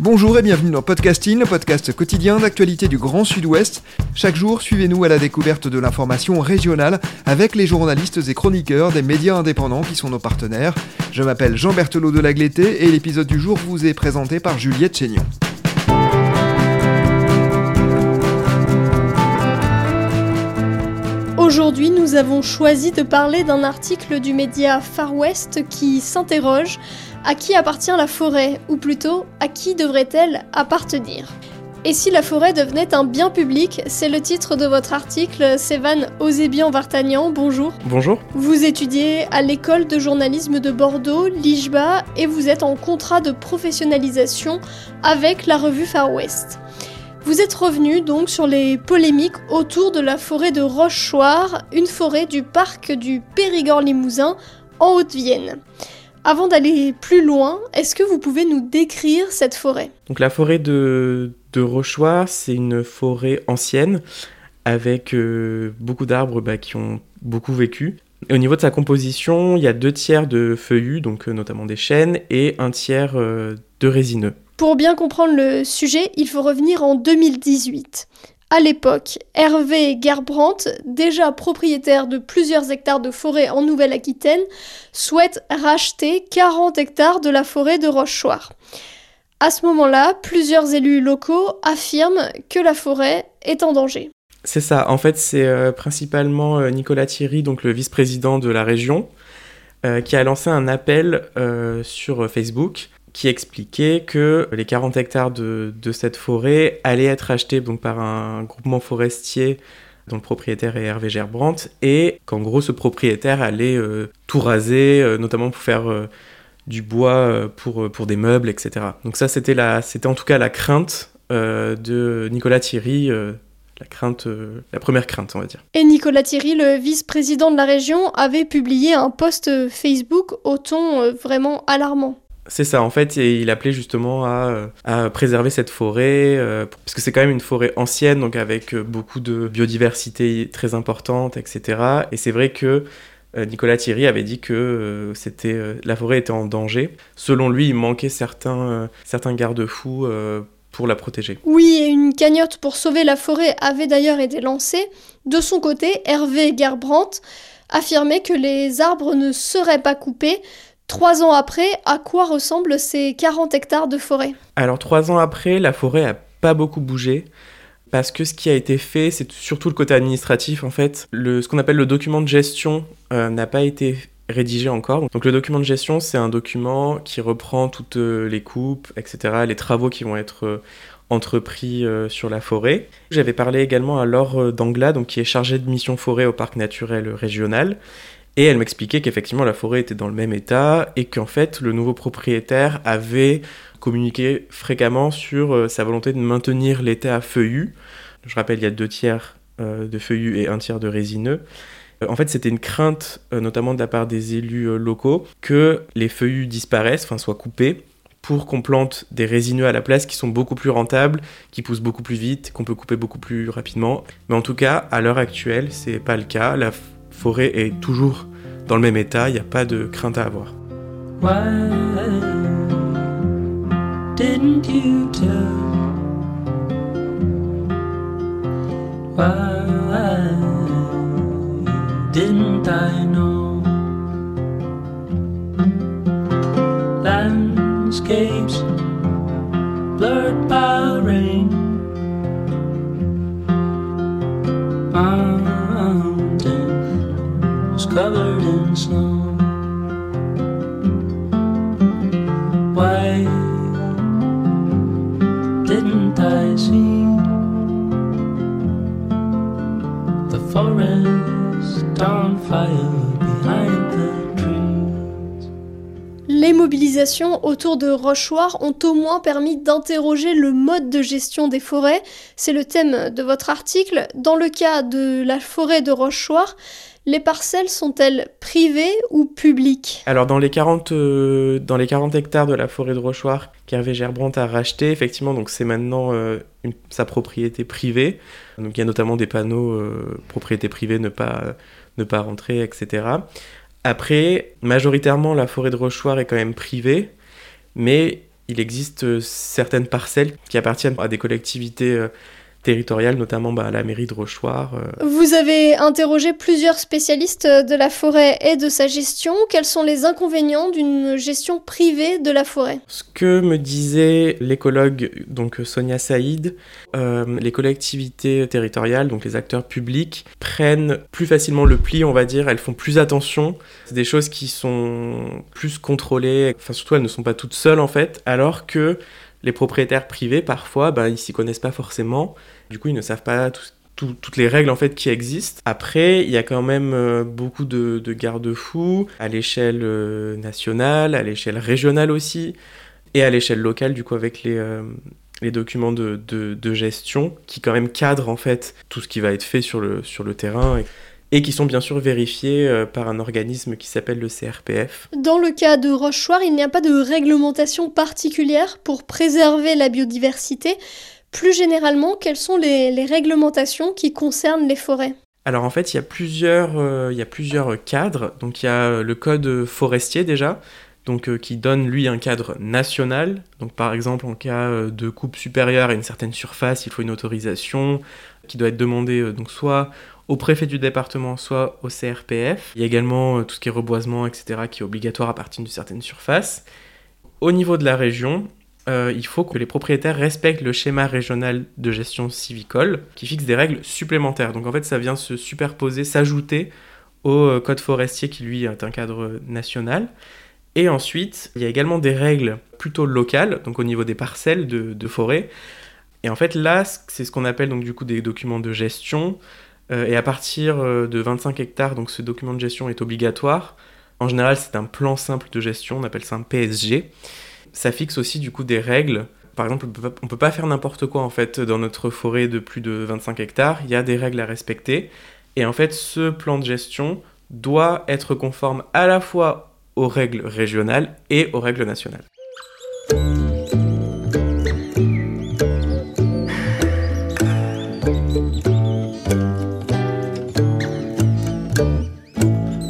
Bonjour et bienvenue dans Podcasting, le podcast quotidien d'actualité du Grand Sud-Ouest. Chaque jour, suivez-nous à la découverte de l'information régionale avec les journalistes et chroniqueurs des médias indépendants qui sont nos partenaires. Je m'appelle Jean Berthelot de Lagleté et l'épisode du jour vous est présenté par Juliette Chénion. Aujourd'hui, nous avons choisi de parler d'un article du média Far West qui s'interroge à qui appartient la forêt, ou plutôt à qui devrait-elle appartenir Et si la forêt devenait un bien public C'est le titre de votre article, Sévan Osébian-Vartagnan, bonjour. Bonjour. Vous étudiez à l'école de journalisme de Bordeaux, l'IJBA, et vous êtes en contrat de professionnalisation avec la revue Far West. Vous êtes revenu donc sur les polémiques autour de la forêt de Rochechouart, une forêt du parc du Périgord-Limousin en Haute-Vienne. Avant d'aller plus loin, est-ce que vous pouvez nous décrire cette forêt? Donc la forêt de, de Rochechouart, c'est une forêt ancienne avec euh, beaucoup d'arbres bah, qui ont beaucoup vécu. Au niveau de sa composition, il y a deux tiers de feuillus, donc euh, notamment des chênes, et un tiers euh, de résineux. Pour bien comprendre le sujet, il faut revenir en 2018. À l'époque, Hervé Gerbrandt, déjà propriétaire de plusieurs hectares de forêt en Nouvelle-Aquitaine, souhaite racheter 40 hectares de la forêt de Rochechouart. À ce moment-là, plusieurs élus locaux affirment que la forêt est en danger. C'est ça, en fait c'est euh, principalement euh, Nicolas Thierry, donc le vice-président de la région, euh, qui a lancé un appel sur Facebook qui expliquait que les 40 hectares de, cette forêt allaient être achetés par un groupement forestier dont le propriétaire est Hervé Gerbrandt, et qu'en gros ce propriétaire allait euh, tout raser, euh, notamment pour faire euh, du bois pour, des meubles, etc. Donc ça c'était en tout cas la crainte de Nicolas Thierry la crainte, la première crainte, on va dire. Et Nicolas Thierry, le vice-président de la région, avait publié un post Facebook au ton vraiment alarmant. C'est ça, en fait, et il appelait justement à, à préserver cette forêt, euh, parce que c'est quand même une forêt ancienne, donc avec beaucoup de biodiversité très importante, etc. Et c'est vrai que Nicolas Thierry avait dit que la forêt était en danger. Selon lui, il manquait certains, certains garde-fous pour la protéger. Oui, et une cagnotte pour sauver la forêt avait d'ailleurs été lancée. De son côté, Hervé Gerbrandt affirmait que les arbres ne seraient pas coupés. Trois ans après, à quoi ressemblent ces 40 hectares de forêt? Alors trois ans après, la forêt a pas beaucoup bougé. Parce que ce qui a été fait, c'est surtout le côté administratif en fait. Ce qu'on appelle le document de gestion euh, n'a pas été rédigé encore. Donc le document de gestion, c'est un document qui reprend toutes euh, les coupes, etc., les travaux qui vont être euh, entrepris sur la forêt. J'avais parlé également à Laure Dangla, qui est chargée de mission forêt au parc naturel régional, et elle m'expliquait qu'effectivement la forêt était dans le même état et qu'en fait le nouveau propriétaire avait communiqué fréquemment sur sa volonté de maintenir l'état feuillu. Je rappelle, il y a deux tiers de feuillus et un tiers de résineux. Euh, en fait, c'était une crainte, euh, notamment de la part des élus euh, locaux, que les feuillus disparaissent, enfin soient coupés, pour qu'on plante des résineux à la place qui sont beaucoup plus rentables, qui poussent beaucoup plus vite, qu'on peut couper beaucoup plus rapidement. Mais en tout cas, à l'heure actuelle, c'est pas le cas. Forêt est toujours dans le même état, il n'y a pas de crainte à avoir. Why didn't you tell? didn't I know? Landscapes blurred by rain, mountains Les mobilisations autour de Rochoir ont au moins permis d'interroger le mode de gestion des forêts. C'est le thème de votre article. Dans le cas de la forêt de Rochoir, les parcelles sont-elles privées ou publiques? Alors dans les, 40, euh, dans les 40 hectares de la forêt de Rochoir qu'Hervé Gerbrandt a racheté, effectivement, donc c'est maintenant euh, sa propriété privée. Donc il y a notamment des panneaux euh, propriété privée, ne pas, ne pas rentrer, etc. Après, majoritairement, la forêt de Rochoir est quand même privée, mais il existe certaines parcelles qui appartiennent à des collectivités territoriales, notamment bah, à la mairie de Rochoir. euh, Vous avez interrogé plusieurs spécialistes de la forêt et de sa gestion. Quels sont les inconvénients d'une gestion privée de la forêt? Ce que me disait l'écologue donc Sonia Saïd, euh, les collectivités territoriales, donc les acteurs publics, prennent plus facilement le pli, on va dire, elles font plus attention. C'est des choses qui sont plus contrôlées, enfin surtout elles ne sont pas toutes seules en fait, alors que les propriétaires privés, parfois, ben, ils s'y connaissent pas forcément, du coup ils ne savent pas tout- tout- toutes les règles en fait qui existent. Après, il y a quand même euh, beaucoup de, de garde-fous à l'échelle euh, nationale, à l'échelle régionale aussi, et à l'échelle locale du coup avec les, euh, documents de, gestion qui quand même cadrent en fait tout ce qui va être fait sur le, terrain et, qui sont bien sûr vérifiés par un organisme qui s'appelle le CRPF. Dans le cas de Rochechouart, il n'y a pas de réglementation particulière pour préserver la biodiversité. Plus généralement, quelles sont les, réglementations qui concernent les forêts Alors en fait, il y a plusieurs, euh, il y a plusieurs cadres. Donc il y a euh, le code forestier déjà, donc euh, qui donne lui un cadre national. Donc par exemple, en cas de coupe supérieure à une certaine surface, il faut une autorisation qui doit être demandée donc soit au préfet du département, soit au CRPF. Il y a également tout ce qui est reboisement, etc., qui est obligatoire à partir d'une certaine surface. Au niveau de la région, euh, il faut que les propriétaires respectent le schéma régional de gestion civicole qui fixe des règles supplémentaires. Donc en fait, ça vient se superposer, s'ajouter au euh, code forestier qui lui est un cadre national. Et ensuite, il y a également des règles plutôt locales, donc au niveau des parcelles de, forêt. Et en fait, là, c'est ce qu'on appelle donc du coup des documents de gestion. Euh, et à partir de 25 hectares, donc ce document de gestion est obligatoire. En général, c'est un plan simple de gestion, on appelle ça un PSG. Ça fixe aussi du coup des règles. Par exemple, on peut pas, faire n'importe quoi en fait dans notre forêt de plus de 25 hectares. Il y a des règles à respecter. Et en fait, ce plan de gestion doit être conforme à la fois aux règles régionales et aux règles nationales.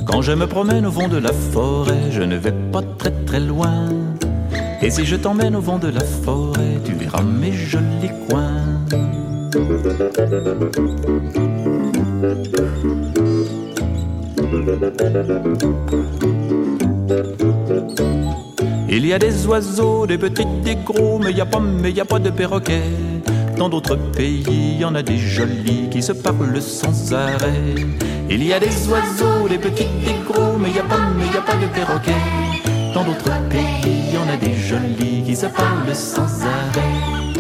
Quand je me promène au vent de la forêt, je ne vais pas très très loin. Et si je t'emmène au vent de la forêt, tu verras mes jolis coins. Il y a des oiseaux, des petits, des gros, mais y a pas, mais y a pas de perroquets. Dans d'autres pays, y en a des jolis qui se parlent sans arrêt. Il y a des oiseaux, des petits, des gros, mais y a pas, mais y a pas de perroquets. Dans d'autres pays, il y en a des jolis qui se parlent sans arrêt.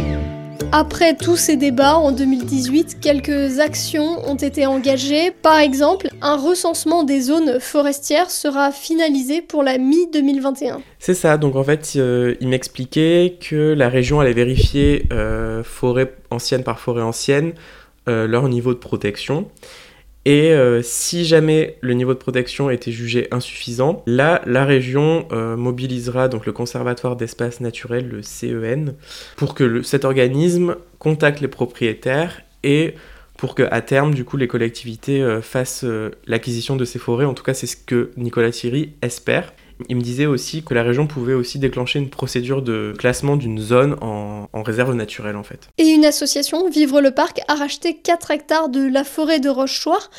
Après tous ces débats, en 2018, quelques actions ont été engagées. Par exemple, un recensement des zones forestières sera finalisé pour la mi-2021. C'est ça, donc en fait, euh, il m'expliquait que la région allait vérifier euh, forêt ancienne par forêt ancienne euh, leur niveau de protection. Et euh, si jamais le niveau de protection était jugé insuffisant, là, la région euh, mobilisera donc le Conservatoire d'espaces naturels, le CEN, pour que cet organisme contacte les propriétaires et pour que à terme, du coup, les collectivités euh, fassent l'acquisition de ces forêts. En tout cas, c'est ce que Nicolas Thierry espère. Il me disait aussi que la région pouvait aussi déclencher une procédure de classement d'une zone en, en réserve naturelle, en fait. Et une association, Vivre le Parc, a racheté 4 hectares de la forêt de Rochechouart.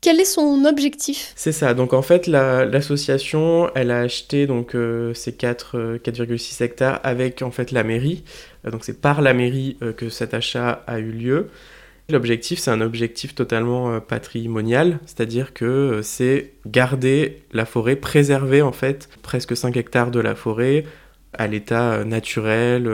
Quel est son objectif? C'est ça. Donc en fait, la- l'association, elle a acheté donc euh, ces 4, euh, 4,6 hectares avec en fait la mairie. Euh, donc c'est par la mairie que cet achat a eu lieu. L'objectif, c'est un objectif totalement euh, patrimonial, c'est-à-dire que euh, c'est garder la forêt, préserver en fait presque 5 hectares de la forêt à l'état euh, naturel,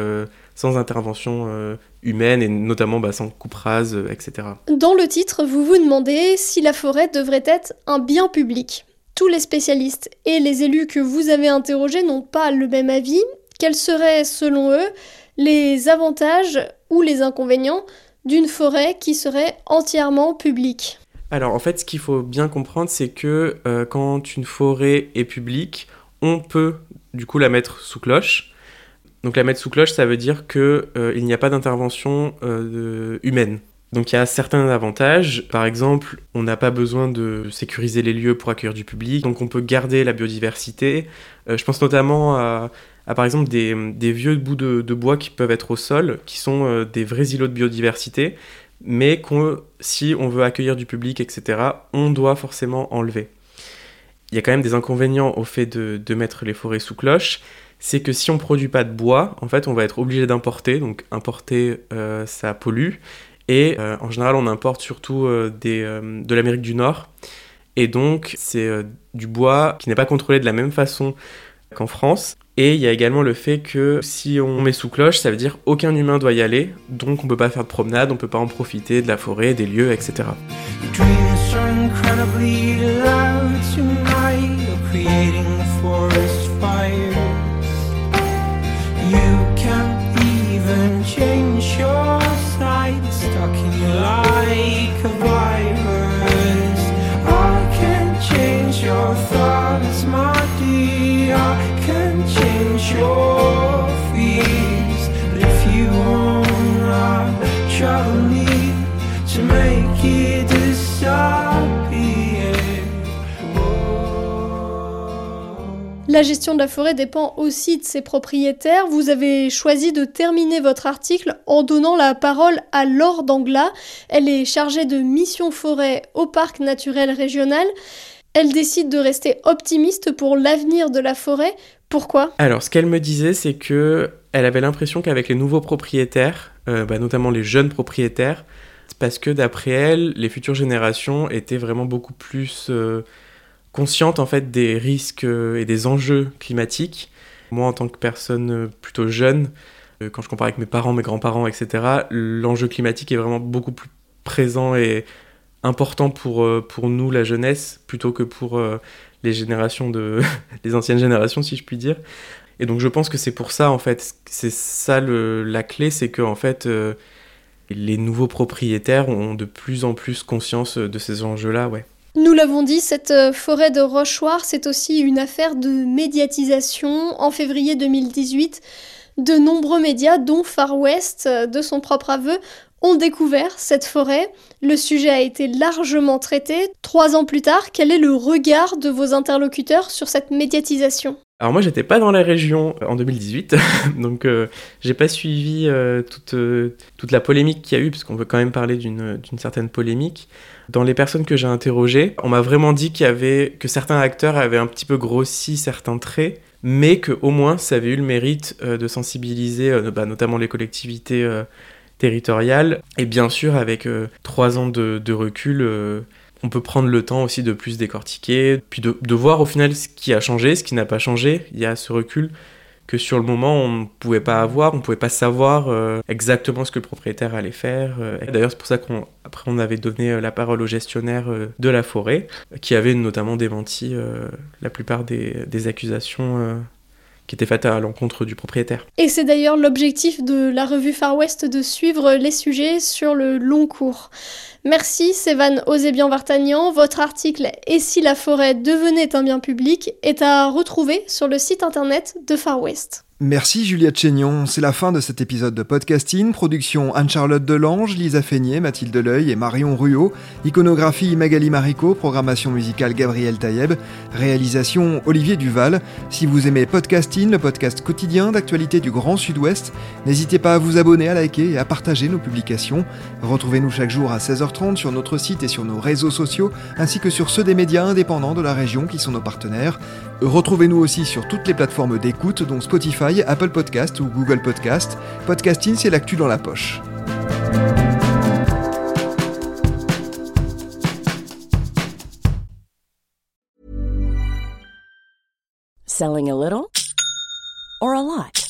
sans intervention humaine et notamment bah, sans coupe rase, etc. Dans le titre, vous vous demandez si la forêt devrait être un bien public. Tous les spécialistes et les élus que vous avez interrogés n'ont pas le même avis. Quels seraient, selon eux, les avantages ou les inconvénients d'une forêt qui serait entièrement publique Alors en fait, ce qu'il faut bien comprendre, c'est que euh, quand une forêt est publique, on peut du coup la mettre sous cloche. Donc la mettre sous cloche, ça veut dire qu'il euh, n'y a pas d'intervention euh, humaine. Donc il y a certains avantages. Par exemple, on n'a pas besoin de sécuriser les lieux pour accueillir du public, donc on peut garder la biodiversité. je pense notamment à, par exemple des, vieux bouts de, bois qui peuvent être au sol, qui sont euh, des vrais îlots de biodiversité, mais si on veut accueillir du public, etc., on doit forcément enlever. Il y a quand même des inconvénients au fait de, mettre les forêts sous cloche, c'est que si on ne produit pas de bois, en fait, on va être obligé d'importer, donc importer, euh, ça pollue, et euh, en général, on importe surtout de l'Amérique du Nord, et donc c'est du bois qui n'est pas contrôlé de la même façon qu'en France, et il y a également le fait que si on met sous cloche, ça veut dire aucun humain doit y aller, donc on peut pas faire de promenade, on peut pas en profiter de la forêt, des lieux, etc. La gestion de la forêt dépend aussi de ses propriétaires. Vous avez choisi de terminer votre article en donnant la parole à Laure Dangla. Elle est chargée de mission forêt au parc naturel régional. Elle décide de rester optimiste pour l'avenir de la forêt. Pourquoi? Alors, ce qu'elle me disait, c'est que elle avait l'impression qu'avec les nouveaux propriétaires, euh, bah, notamment les jeunes propriétaires, parce que d'après elle, les futures générations étaient vraiment beaucoup plus euh, consciente en fait des risques euh, et des enjeux climatiques. Moi, en tant que personne plutôt jeune, quand je compare avec mes parents, mes grands-parents, etc., l'enjeu climatique est vraiment beaucoup plus présent et important pour, pour nous, la jeunesse, plutôt que pour les générations de les anciennes générations, si je puis dire. Et donc, je pense que c'est pour ça, en fait, c'est ça le, la clé, c'est que en fait, les nouveaux propriétaires ont de plus en plus conscience de ces enjeux-là, ouais. Nous l'avons dit, cette euh, forêt de Rochoir, c'est aussi une affaire de médiatisation. En février 2018, de nombreux médias, dont Far West, euh, de son propre aveu, ont découvert cette forêt. Le sujet a été largement traité. Trois ans plus tard, quel est le regard de vos interlocuteurs sur cette médiatisation? Alors moi j'étais pas dans la région en 2018, donc euh, j'ai pas suivi euh, toute, euh, toute la polémique qu'il y a eu, parce qu'on veut quand même parler d'une certaine polémique. Dans les personnes que j'ai interrogées, on m'a vraiment dit qu'il y avait que certains acteurs avaient un petit peu grossi certains traits, mais que au moins ça avait eu le mérite de sensibiliser bah, notamment les collectivités territoriales, et bien sûr avec trois ans de, recul on peut prendre le temps aussi de plus décortiquer, puis de, voir au final ce qui a changé, ce qui n'a pas changé. Il y a ce recul que sur le moment on ne pouvait pas avoir, on ne pouvait pas savoir euh, exactement ce que le propriétaire allait faire. Euh. D'ailleurs c'est pour ça qu'après on, avait donné euh, la parole au gestionnaire de la forêt, qui avait notamment démenti la plupart des accusations qui était faite à l'encontre du propriétaire. Et c'est d'ailleurs l'objectif de la revue Far West de suivre les sujets sur le long cours. Merci Sévan Osébian-Vartagnan. Votre article Et si la forêt devenait un bien public est à retrouver sur le site internet de Far West. Merci Juliette Chénion, c'est la fin de cet épisode de podcasting. Production Anne-Charlotte Delange, Lisa Feignet, Mathilde Leuil et Marion Ruot. Iconographie Magali Marico, programmation musicale Gabriel Taïeb. Réalisation Olivier Duval. Si vous aimez podcasting, le podcast quotidien d'actualité du Grand Sud-Ouest, n'hésitez pas à vous abonner, à liker et à partager nos publications. Retrouvez-nous chaque jour à 16h30 sur notre site et sur nos réseaux sociaux, ainsi que sur ceux des médias indépendants de la région qui sont nos partenaires. Retrouvez-nous aussi sur toutes les plateformes d'écoute, dont Spotify, Apple Podcast ou Google Podcast. Podcasting, c'est l'actu dans la poche. Selling a little or a lot?